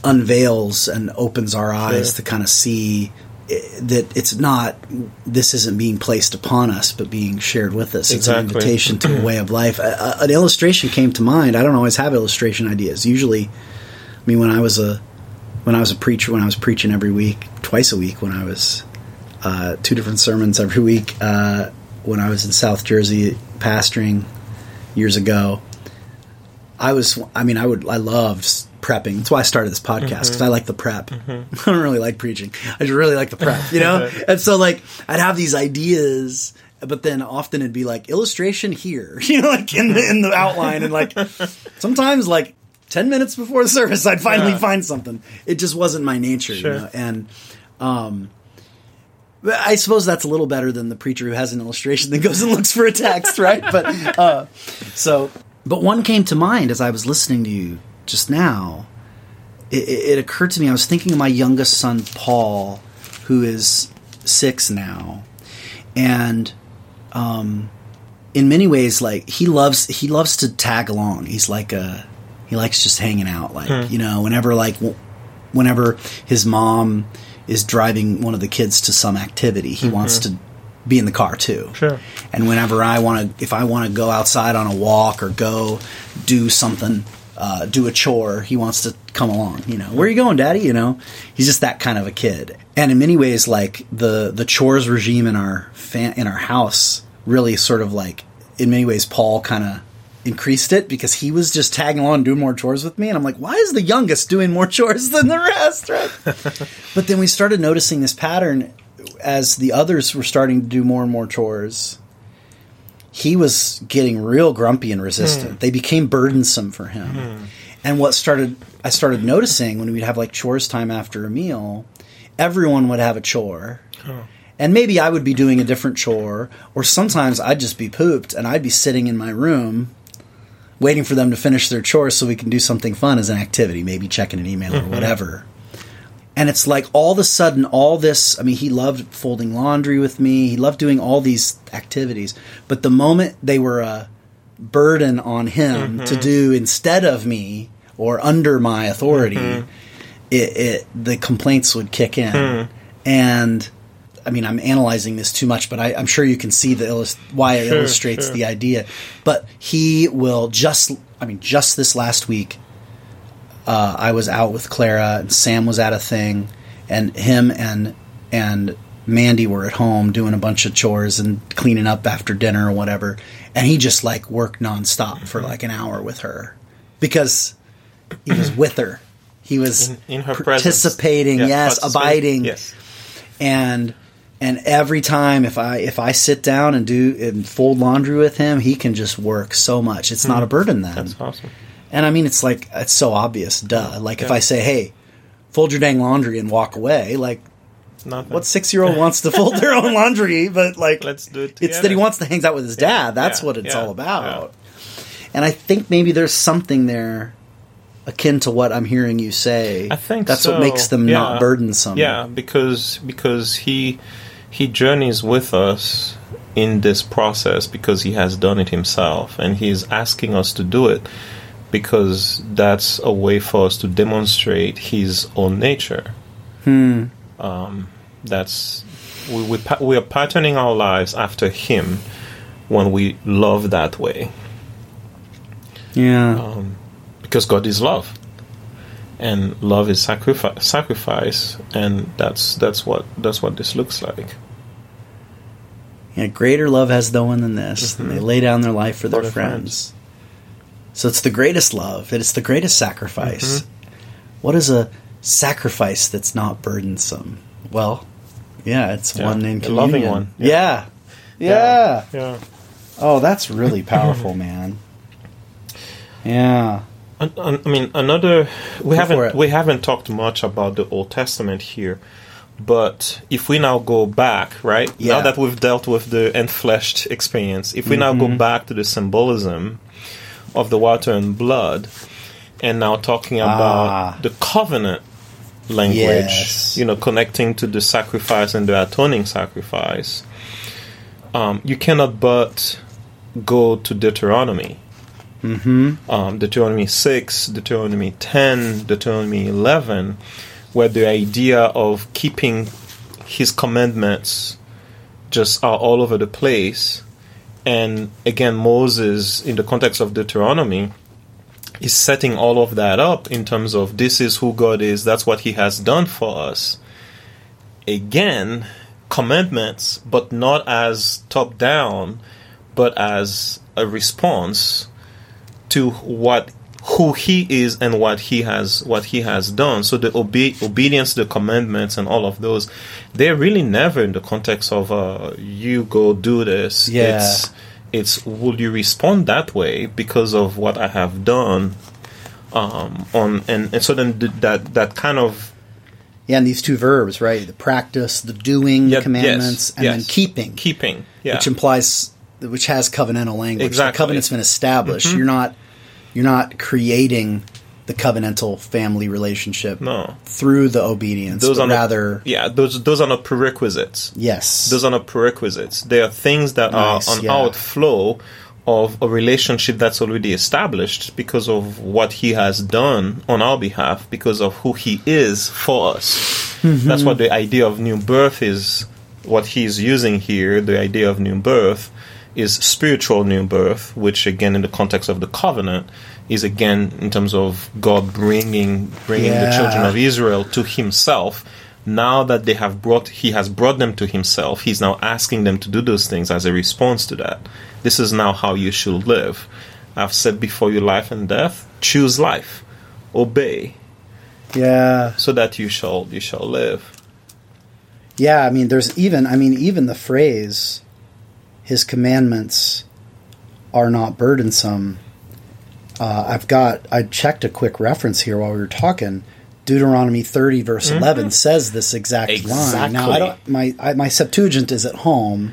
unveils and opens our eyes Sure. to kind of see that it's not this isn't being placed upon us but being shared with us. It's an invitation to a (clears throat) way of life. A, a- an illustration came to mind. I don't always have illustration ideas. Usually i mean when i was a when i was a preacher when i was preaching every week twice a week when i was uh, two different sermons every week uh, when i was in south jersey pastoring years ago I was, I mean, I would, I loved prepping. That's why I started this podcast because I like the prep. (laughs) I don't really like preaching. I just really like the prep, you know? (laughs) and so, like, I'd have these ideas, but then often it'd be like illustration here, (laughs) you know, like in the, in the outline. And like, sometimes, like, 10 minutes before the service, I'd finally Yeah. find something. It just wasn't my nature, Sure. you know? And, um, I suppose that's a little better than the preacher who has an illustration that goes and looks for a text, (laughs) right? But uh, so, but one came to mind as I was listening to you just now. It, it it occurred to me. I was thinking of my youngest son, Paul, who is six now, and um, in many ways, like he loves he loves to tag along. He's like a he likes just hanging out. Like you know, whenever like w- whenever his mom is driving one of the kids to some activity, he wants to be in the car too. Sure. And whenever I want to, if I want to go outside on a walk or go do something, uh, do a chore, he wants to come along. You know, where are you going, Daddy? You know, he's just that kind of a kid. And in many ways, like the the chores regime in our fa- in our house really sort of like, in many ways, Paul kind of increased it because he was just tagging along doing more chores with me. And I'm like why is the youngest doing more (laughs) chores than the rest right? (laughs) But then we started noticing this pattern as the others were starting to do more and more chores. He was getting real grumpy and resistant. Hmm. They became burdensome for him. Hmm. And what started i started noticing when we'd have like chores time after a meal everyone would have a chore. And maybe i would be doing a different chore or sometimes i'd just be pooped and i'd be sitting in my room waiting for them to finish their chores so we can do something fun as an activity maybe checking an email or mm-hmm. whatever. And it's like all of a sudden all this i mean he loved folding laundry with me. He loved doing all these activities. But the moment they were a burden on him mm-hmm. to do instead of me or under my authority mm-hmm. it, it the complaints would kick in. Hmm. And i mean i'm analyzing this too much but I, i'm sure you can see the illus- why it Sure, illustrates sure. the idea but he will just i mean just this last week uh, I was out with Clara and Sam was at a thing, and him and and Mandy were at home doing a bunch of chores and cleaning up after dinner or whatever, and he just like worked nonstop for like an hour with her because he was with her. He was In her presence. participating, Yeah, yes, participating. abiding, Yes. and And every time if I if I sit down and do and fold laundry with him, he can just work so much. It's not a burden then. Hmm. That's awesome. And I mean, it's like it's so obvious, duh. Like if I say, "Hey, fold your dang laundry and walk away," like Nothing. what six year old wants to fold their own laundry? But like, Let's do it It's that he wants to hang out with his dad. That's yeah, what it's yeah, all about. And I think maybe there's something there akin to what I'm hearing you say. I think that's so. what makes them Yeah. not burdensome. Yeah, because because he he journeys with us in this process because he has done it himself and he's asking us to do it because that's a way for us to demonstrate his own nature. Hmm. Um, that's we we, we are patterning our lives after him when we love that way Yeah. because God is love, and love is sacrifice. Sacrifice, and that's that's what that's what this looks like. Yeah, greater love has no one than this. And they lay down their life for their Mm-hmm. their friends. So it's the greatest love. It's the greatest sacrifice. Mm-hmm. What is a sacrifice that's not burdensome? Well, yeah, it's Yeah, one in a communion. loving one. Yeah. Yeah. yeah. Oh, that's really (laughs) powerful, man. Yeah. An- an- I mean, another we Go haven't we haven't talked much about the Old Testament here, but if we now go back, right Yeah. now that we've dealt with the enfleshed experience, if we now Mm-hmm. go back to the symbolism of the water and blood, and now talking about Ah. the covenant language, Yes. you know, connecting to the sacrifice and the atoning sacrifice, um, you cannot but go to Deuteronomy um, Deuteronomy 6, Deuteronomy 10, Deuteronomy 11, where the idea of keeping his commandments just are all over the place. And again, Moses, in the context of Deuteronomy, is setting all of that up in terms of this is who God is, that's what he has done for us. Again, commandments, but not as top down, but as a response to what who he is and what he has what he has done so the obe- obedience the commandments and all of those they're really never in the context of uh you go do this Yeah. it's it's will you respond that way because of what i have done um on and, and so then th- that that kind of Yeah, and these two verbs, right? The practice, the doing the commandments, yes, and then keeping. keeping yeah which implies which has covenantal language. Exactly. Mm-hmm. The covenant's been established. You're not you're not creating the covenantal family relationship no through the obedience, those are not, rather yeah those those are not prerequisites yes. those are not prerequisites. They are things that Nice, are an yeah. outflow of a relationship that's already established because of what he has done on our behalf, because of who he is for us. Mm-hmm. That's what the idea of new birth is. What he's using here, the idea of new birth, is spiritual new birth, which again, in the context of the covenant, is again in terms of God bringing bringing the children of Israel to Himself. Now that they have brought, He has brought them to Himself. He's now asking them to do those things as a response to that. This is now how you should live. I've said before you life and death. Choose life, obey, yeah. so that you shall you shall live. Yeah, I mean there's even I mean even the phrase his commandments are not burdensome. Uh, I've got I checked a quick reference here while we were talking. Deuteronomy 30 verse 11 says this exact line. Now I Mm-hmm. Don't my I, my Septuagint is at home,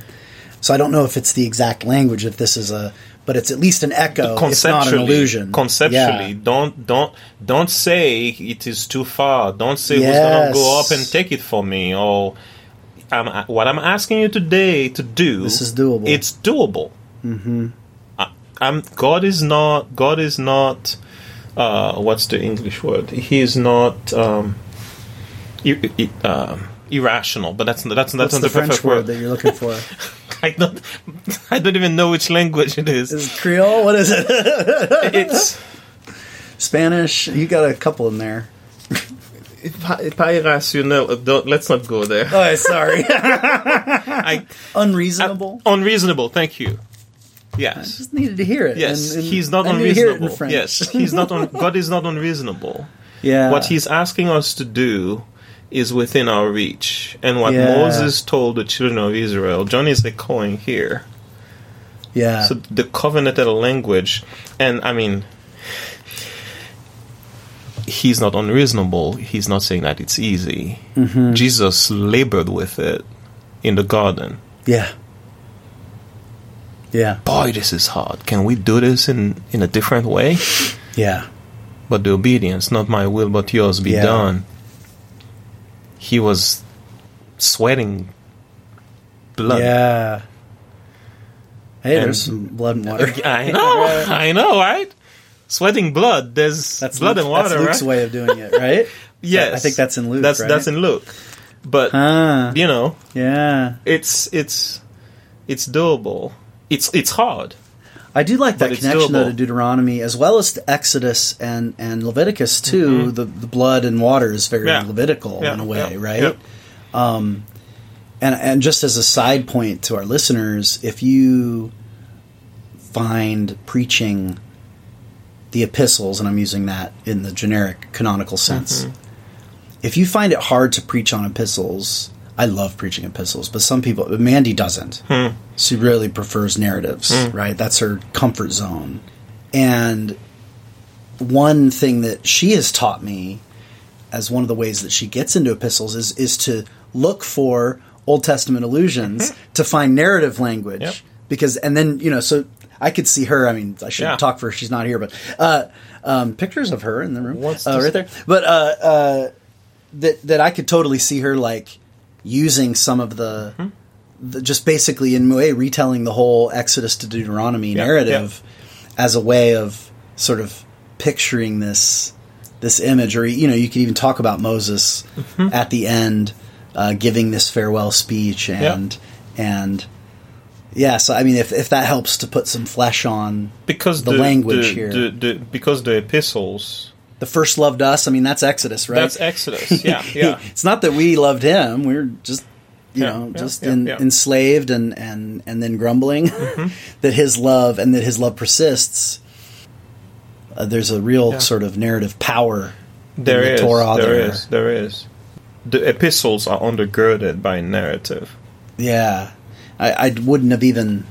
so I don't know if it's the exact language if this is a but it's at least an echo, if not an allusion. conceptually, Yeah. don't don't don't say it is too far. Don't say who's gonna go up and take it for me. Or I'm, what I'm asking you today to do. This is doable. It's doable. Mm-hmm. I, I'm God is not God is not. Uh, what's the English word? He is not um, ir- i- um, irrational, but that's that's that's What's not the the French perfect word word. that you're looking for? (laughs) I don't (laughs) I don't even know which language it is. is it Creole? What is it? It's (laughs) Spanish? You got a couple in there. Pas irrationnel. Uh, Don't, let's not go there. Oh, sorry. (laughs) I, Unreasonable. unreasonable. Thank you. Yes. just needed to hear it. Yes, and- and he's not I needed hear it in unreasonable. Yes, he's not. Un- God is not unreasonable. yeah. What he's asking us to do is within our reach. And what Yeah. Moses told the children of Israel, John is echoing here. Yeah. So the covenanted language, and I mean, he's not unreasonable. He's not saying that it's easy. Mm-hmm. Jesus labored with it in the garden. yeah. Yeah. Boy, this is hard. Can we do this in, in a different way? Yeah. But the obedience, not my will, but yours, be Yeah. done. He was sweating blood. Yeah. Hey, And- there's some blood and water. (laughs) I know, (laughs) I know, right? Sweating blood. There's That's blood Luke- and water, That's Luke's right? way of doing it, right? (laughs) Yes, I think that's in Luke. That's right? that's in Luke. But Ah, you know, yeah. it's it's it's doable. It's it's hard. I do like that connection though to Deuteronomy as well as to Exodus and and Leviticus too. The the blood and water is very Mm-hmm. Yeah. Levitical Yeah, in a way, yeah, right? Um, and and just as a side point to our listeners, if you find preaching the epistles, and I'm using that in the generic canonical sense, Mm-hmm. if you find it hard to preach on epistles, I love preaching epistles, but some people, Mandy doesn't. Hmm. She really prefers narratives, right? That's her comfort zone. And one thing that she has taught me as one of the ways that she gets into epistles is is to look for Old Testament allusions to find narrative language. Yep. Because and then, you know, so I could see her, I mean, I shouldn't Yeah. talk for her, she's not here, but uh, um, pictures of her in the room. Uh, right there. But uh, uh, that that I could totally see her like using some of the, Hmm. the just basically in way retelling the whole Exodus to Deuteronomy Yeah, narrative as a way of sort of picturing this this image, or you know, you could even talk about Moses Mm-hmm. at the end uh, giving this farewell speech, and and yeah. So I mean, if if that helps to put some flesh on Because The the, language the- here. the- because the epistles. the first loved us, I mean, that's Exodus, right? That's Exodus. Yeah, (laughs) yeah. it's not that we loved him; we're just you Yeah, know yeah, just yeah, in, enslaved and and and then grumbling (laughs) Mm-hmm. that his love and that his love persists. Uh, there's a real sort of narrative power. There the is. Torah there there. is. There is. The epistles are undergirded by narrative. Yeah, I, I wouldn't have even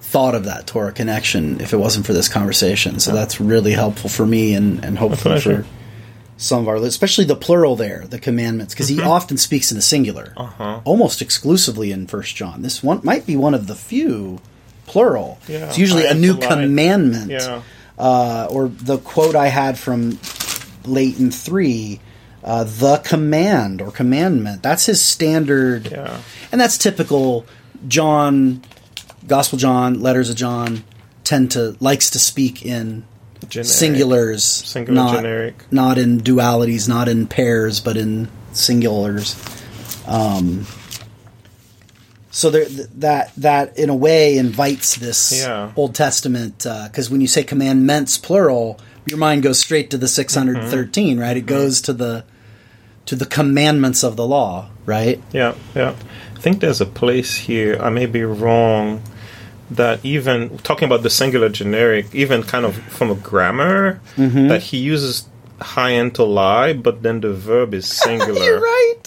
thought of that Torah connection if it wasn't for this conversation. So that's really helpful for me and and hopefully for some of our, especially the plural there, the commandments, because he often speaks in the singular, Uh-huh. almost exclusively in First John. This one might be one of the few plural. Yeah, it's usually a new have to lie. commandment, Yeah. uh, or the quote I had from Leighton three. Uh, the command or commandment. That's his standard Yeah. and that's typical john gospel john letters of john tend to likes to speak in Generic. singulars Singular not, generic. not in dualities not in pairs but in singulars um, so there, th- that that in a way invites this Yeah. old testament because when you say commandments plural your mind goes straight to the 613 right it goes to the to the commandments of the law right Yeah, yeah. I think there's a place here. I may be wrong. That even talking about the singular generic, even kind of from a grammar, Mm-hmm. that he uses hai entolai, but then the verb is (laughs) singular. You're right.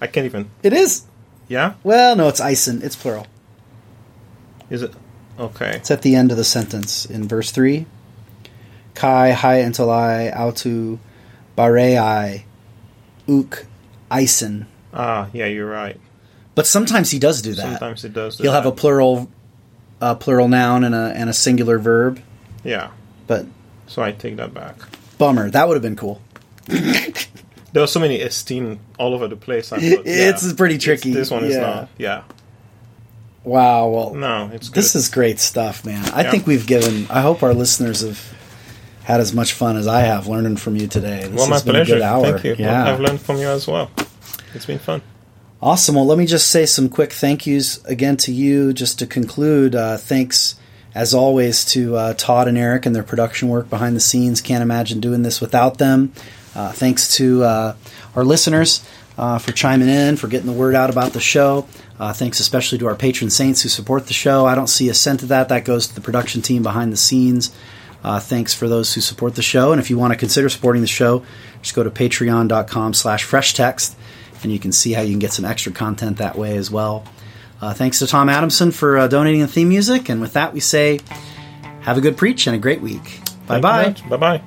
I can't even. It is. Yeah, Well, no, it's eisin. It's plural. is it? Okay. It's at the end of the sentence in verse 3. Kai hai entolai autu barei uk eisin. Ah, yeah, you're right. But sometimes he does do that. Sometimes he does. do He'll have a plural uh, plural noun and a and a singular verb. yeah. But So I take that back. bummer. That would have been cool. (laughs) There are so many esteem all over the place. I thought, (laughs) yeah, It's pretty tricky. This one is not. Yeah. Wow. Well, No, it's good. This is great stuff, man. I Yeah. think we've given. I hope our listeners have had as much fun as I have learning from you today. This well, my has been pleasure. a good hour. Thank you. Yeah, I've learned from you as well. It's been fun. awesome. Well, let me just say some quick thank yous again to you. Just to conclude, uh, thanks as always to uh, Todd and Eric and their production work behind the scenes. Can't imagine doing this without them. Uh, thanks to uh, our listeners uh, for chiming in, for getting the word out about the show. Uh, thanks especially to our patron saints who support the show. I don't see a cent of that. That goes to the production team behind the scenes. Uh, thanks for those who support the show. And if you want to consider supporting the show, just go to patreon.com slash fresh text and you can see how you can get some extra content that way as well. Uh, thanks to Tom Adamson for uh, donating the theme music. And with that, we say have a good preach and a great week. Bye bye. Bye bye.